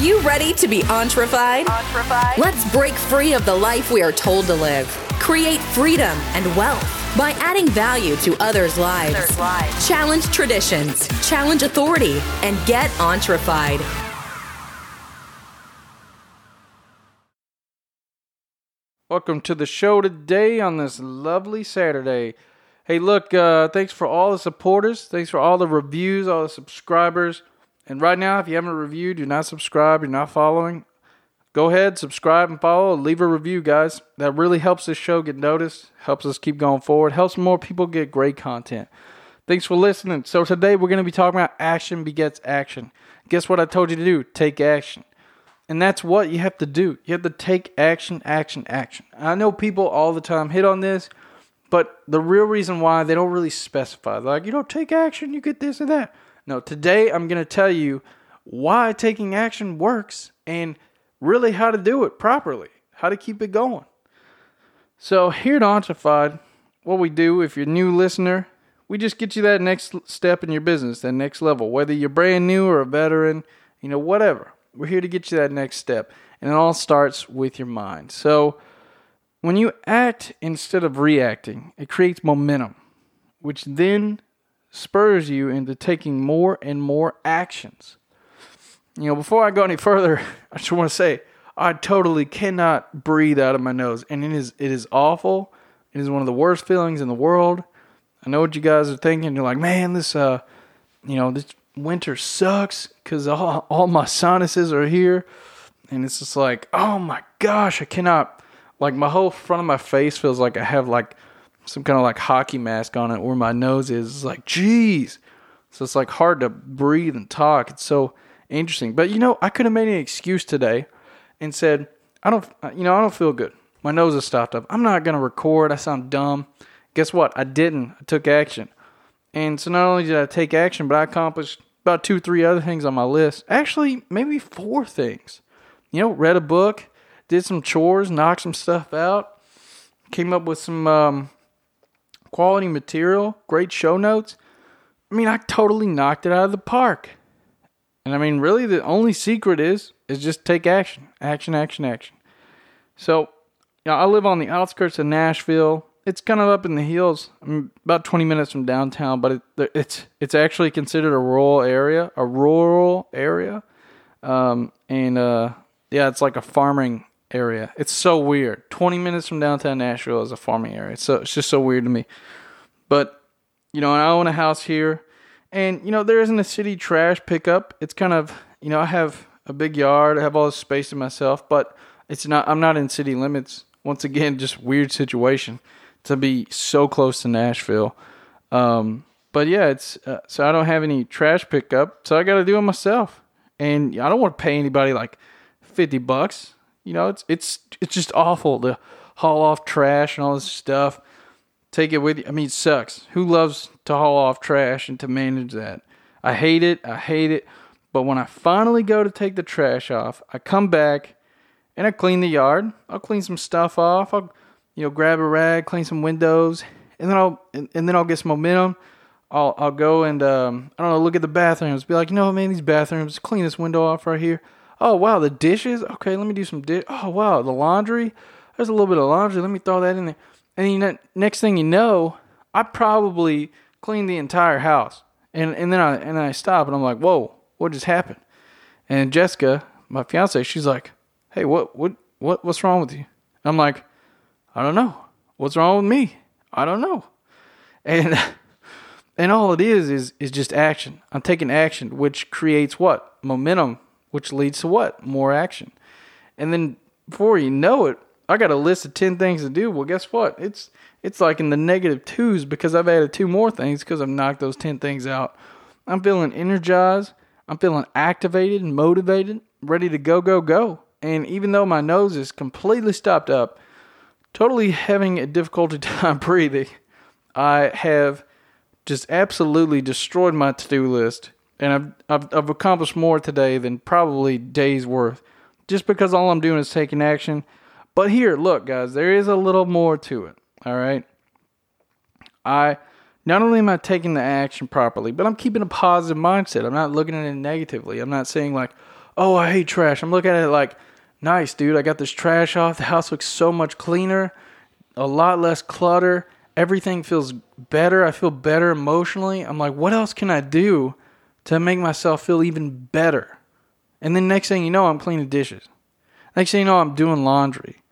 you ready to be entrefied? Let's break free of the life we are told to live. Create freedom and wealth by adding value to others' lives. Others' lives. Challenge traditions, challenge authority, and get entrefied. Welcome to the show today on this lovely Saturday. Hey, look, uh, thanks for all the supporters. Thanks for all the reviews, all the subscribers. And right now, if you haven't reviewed, you're not subscribed, you're not following, go ahead, subscribe and follow, leave a review, guys. That really helps this show get noticed, helps us keep going forward, helps more people get great content. Thanks for listening. So today we're going to be talking about action begets action. Guess what I told you to do? Take action. And that's what you have to do. You have to take action, action, action. I know people all the time hit on this, but the real reason why they don't really specify, like, you know, take action, you get this and that. No, today I'm going to tell you why taking action works and really how to do it properly, how to keep it going. So, here at Entrefied, what we do, if you're a new listener, we just get you that next step in your business, that next level, whether you're brand new or a veteran, you know, whatever. We're here to get you that next step. And it all starts with your mind. So when you act instead of reacting, it creates momentum, which then spurs you into taking more and more actions. You know, before I go any further, I just want to say I totally cannot breathe out of my nose, and it is it is awful. It is one of the worst feelings in the world. I know what you guys are thinking. You're like, man, this uh, you know, this winter sucks because all, all my sinuses are here. And it's just like, oh my gosh, I cannot, like, my whole front of my face feels like I have, like, some kind of, like, hockey mask on it where my nose is. It's like, geez. So it's, like, hard to breathe and talk. It's so interesting. But, you know, I could have made an excuse today and said, I don't, you know, I don't feel good. My nose is stopped up. I'm not going to record. I sound dumb. Guess what? I didn't. I took action. And so not only did I take action, but I accomplished about two, three other things on my list. Actually, maybe four things. You know, read a book, did some chores, knocked some stuff out, came up with some um, quality material, great show notes. I mean, I totally knocked it out of the park. And I mean, really, the only secret is is just take action, action, action, action. So, you know, I live on the outskirts of Nashville it's kind of up in the hills, I'm about 20 minutes from downtown, but it, it's it's actually considered a rural area, a rural area, um, and uh, yeah, it's like a farming area. It's so weird. 20 minutes from downtown Nashville is a farming area. So it's just so weird to me. But you know, I own a house here, and you know, there isn't a city trash pickup. It's kind of you know, I have a big yard, I have all this space to myself, but it's not. I'm not in city limits. Once again, just weird situation to be so close to Nashville. Um, but yeah, it's uh, so I don't have any trash pickup, so I got to do it myself. And I don't want to pay anybody like fifty bucks. You know, it's it's it's just awful to haul off trash and all this stuff. Take it with you. I mean, it sucks. Who loves to haul off trash and to manage that? I hate it. I hate it. But when I finally go to take the trash off, I come back and I clean the yard. I'll clean some stuff off. I'll you know, grab a rag, clean some windows, and then I'll and, and then I'll get some momentum. I'll I'll go and um, I don't know, look at the bathrooms, be like, you know, man, these bathrooms, clean this window off right here. Oh wow, the dishes. Okay, let me do some dish. Oh wow, the laundry. There's a little bit of laundry. Let me throw that in there. And know, next thing you know, I probably cleaned the entire house. And and then I and then I stop and I'm like, whoa, what just happened? And Jessica, my fiance, she's like, hey, what what what what's wrong with you? I'm like, I don't know. What's wrong with me? I don't know. And and all it is is is just action. I'm taking action, which creates what? Momentum, which leads to what? More action. And then before you know it, I got a list of 10 things to do. Well, guess what? It's it's like in the negative twos because I've added two more things because I've knocked those 10 things out. I'm feeling energized. I'm feeling activated and motivated, ready to go, go, go. And even though my nose is completely stopped up, totally having a difficulty time breathing. I have just absolutely destroyed my to-do list, and I've, I've I've accomplished more today than probably days worth, just because all I'm doing is taking action. But here, look, guys, there is a little more to it. All right, I not only am I taking the action properly, but I'm keeping a positive mindset. I'm not looking at it negatively. I'm not saying like, oh, I hate trash. I'm looking at it like, nice, dude. I got this trash off. The house looks so much cleaner, a lot less clutter. Everything feels better. I feel better emotionally. I'm like, what else can I do to make myself feel even better? And then next thing you know, I'm cleaning dishes. Next thing you know, I'm doing laundry.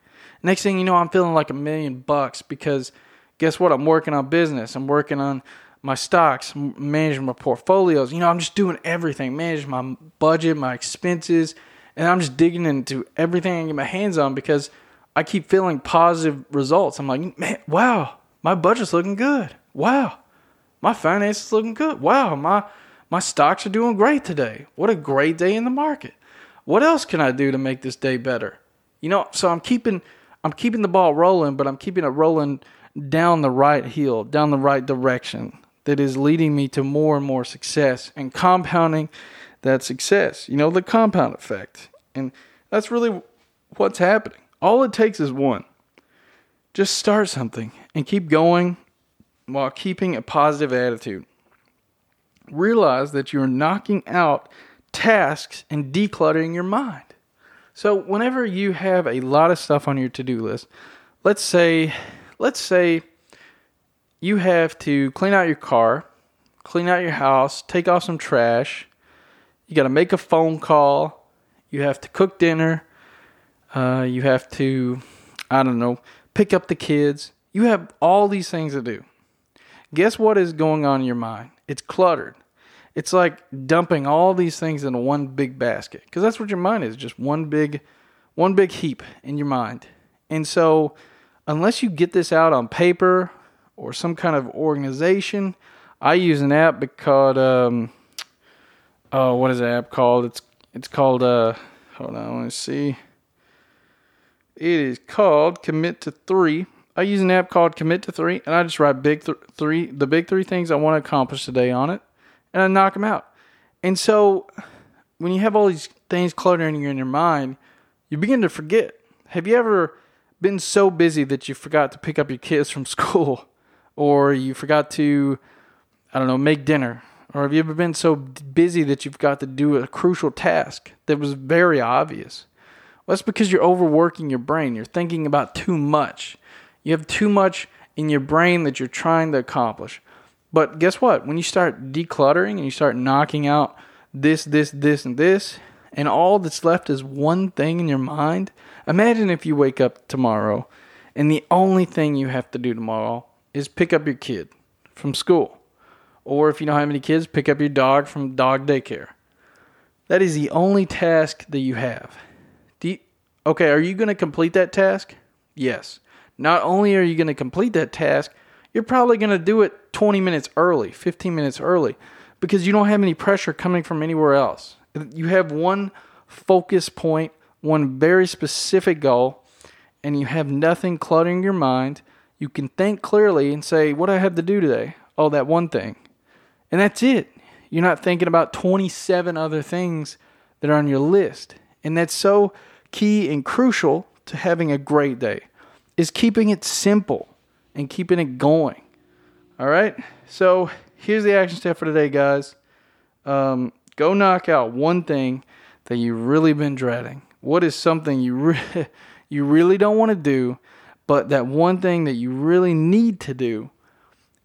Next thing you know, I'm feeling like a million bucks because guess what? I'm working on business. I'm working on my stocks, managing my portfolios. You know, I'm just doing everything, managing my budget, my expenses, and I'm just digging into everything I get my hands on because I keep feeling positive results. I'm like, man, wow, my budget's looking good. Wow, my finances looking good. Wow, my my stocks are doing great today. What a great day in the market. What else can I do to make this day better? You know, so I'm keeping I'm keeping the ball rolling, but I'm keeping it rolling down the right hill, down the right direction that is leading me to more and more success and compounding that success. You know, the compound effect. And that's really what's happening. All it takes is one. Just start something and keep going while keeping a positive attitude. Realize that you're knocking out tasks and decluttering your mind. So whenever you have a lot of stuff on your to-do list, let's say let's say you have to clean out your car, clean out your house, take off some trash. You got to make a phone call. You have to cook dinner. Uh, you have to, I don't know, pick up the kids. You have all these things to do. Guess what is going on in your mind? It's cluttered. It's like dumping all these things into one big basket because that's what your mind is, just one big one big heap in your mind. And so unless you get this out on paper or some kind of organization. I use an app because um, oh, what is the app called? It's it's called uh, hold on, let me see. It is called Commit to Three. I use an app called Commit to Three, and I just write big th- three, the big three things I want to accomplish today on it, and I knock them out. And so, when you have all these things cluttering in your mind, you begin to forget. Have you ever been so busy that you forgot to pick up your kids from school? or you forgot to, I don't know, make dinner, or have you ever been so busy that you've got to do a crucial task that was very obvious? Well, that's because you're overworking your brain. You're thinking about too much. You have too much in your brain that you're trying to accomplish. But guess what? When you start decluttering and you start knocking out this, this, this, and this, and all that's left is one thing in your mind, imagine if you wake up tomorrow and the only thing you have to do tomorrow is pick up your kid from school. Or if you don't have any kids, pick up your dog from dog daycare. That is the only task that you have. You, okay, are you going to complete that task? Yes. Not only are you going to complete that task, you're probably going to do it 20 minutes early, 15 minutes early, because you don't have any pressure coming from anywhere else. You have one focus point, one very specific goal, and you have nothing cluttering your mind you can think clearly and say, What do I have to do today? Oh, that one thing. And that's it. You're not thinking about 27 other things that are on your list. And that's so key and crucial to having a great day is keeping it simple and keeping it going. All right? So here's the action step for today, guys. Um, go knock out one thing that you've really been dreading. What is something you re- you really don't want to do but that one thing that you really need to do.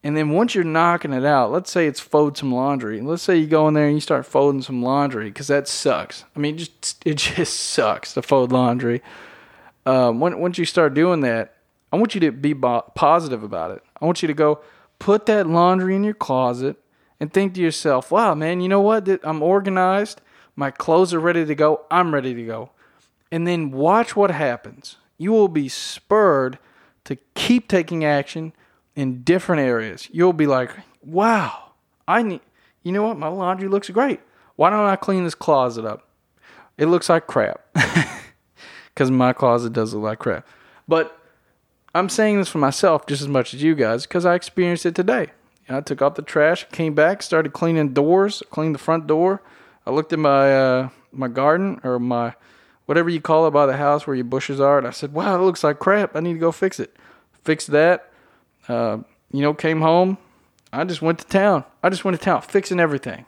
And then once you're knocking it out, let's say it's fold some laundry. Let's say you go in there and you start folding some laundry because that sucks. I mean, just it just sucks to fold laundry. Um, when, once you start doing that, I want you to be positive about it. I want you to go put that laundry in your closet and think to yourself, "Wow, man, you know what? I'm organized. My clothes are ready to go. I'm ready to go." And then watch what happens you will be spurred to keep taking action in different areas. You'll be like, wow, I need, you know what? My laundry looks great. Why don't I clean this closet up? It looks like crap. Because my closet does look like crap. But I'm saying this for myself just as much as you guys because I experienced it today. I took out the trash, came back, started cleaning doors, cleaned the front door. I looked at my uh, my garden or my whatever you call it by the house where your bushes are. And I said, wow, it looks like crap. I need to go fix it. Fix that. Uh, you know, came home. I just went to town. I just went to town fixing everything.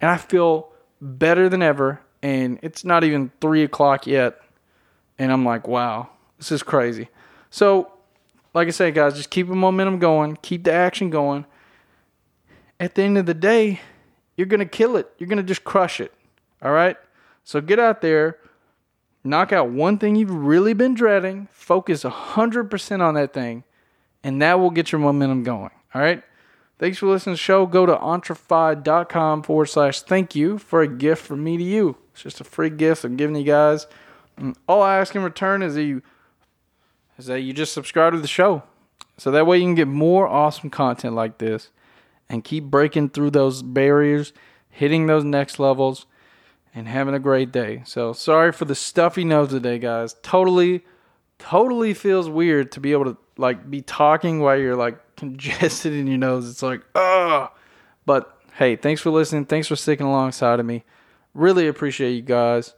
And I feel better than ever. and it's not even three o'clock yet, and I'm like, wow, this is crazy. So, like I say, guys, just keep the momentum going, keep the action going. At the end of the day, you're gonna kill it. You're gonna just crush it. All right. So get out there, knock out one thing you've really been dreading, focus 100% on that thing, and that will get your momentum going. All right. Thanks for listening to the show. Go to entrefied.com forward slash thank you for a gift from me to you. It's just a free gift I'm giving you guys. All I ask in return is that you is that you just subscribe to the show. So that way you can get more awesome content like this and keep breaking through those barriers, hitting those next levels, and having a great day. So sorry for the stuffy nose today, guys. Totally, totally feels weird to be able to like be talking while you're like congested in your nose. It's like, ugh. But hey, thanks for listening. Thanks for sticking alongside of me. Really appreciate you guys.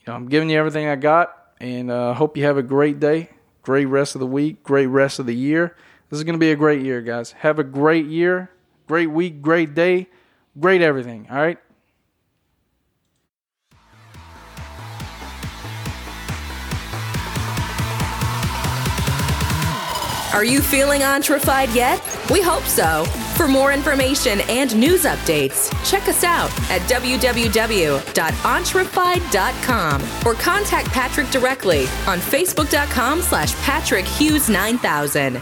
You know, I'm giving you everything I got, and uh, hope you have a great day, great rest of the week, great rest of the year. This is going to be a great year, guys. Have a great year, great week, great day, great everything. All right. Are you feeling entrefied yet? We hope so. For more information and news updates, check us out at www.entrefied.com or contact Patrick directly on facebook.com slash Patrick Hughes 9000.